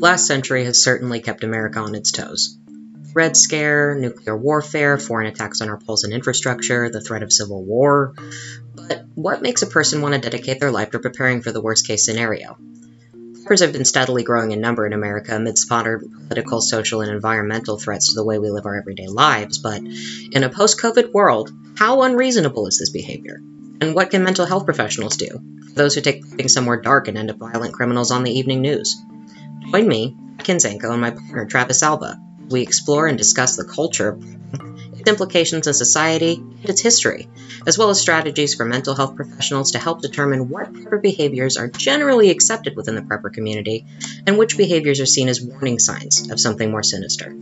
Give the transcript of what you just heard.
last century has certainly kept America on its toes. Red Scare, nuclear warfare, foreign attacks on our poles and infrastructure, the threat of civil war. But what makes a person want to dedicate their life to preparing for the worst case scenario? Preppers have been steadily growing in number in America amidst political, social, and environmental threats to the way we live our everyday lives, but in a post COVID world, how unreasonable is this behavior? And what can mental health professionals do? For those who take things somewhere dark and end up violent criminals on the evening news. Join me, Ken Zanko, and my partner Travis Alba. We explore and discuss the culture, its implications in society, and its history, as well as strategies for mental health professionals to help determine what prepper behaviors are generally accepted within the prepper community and which behaviors are seen as warning signs of something more sinister.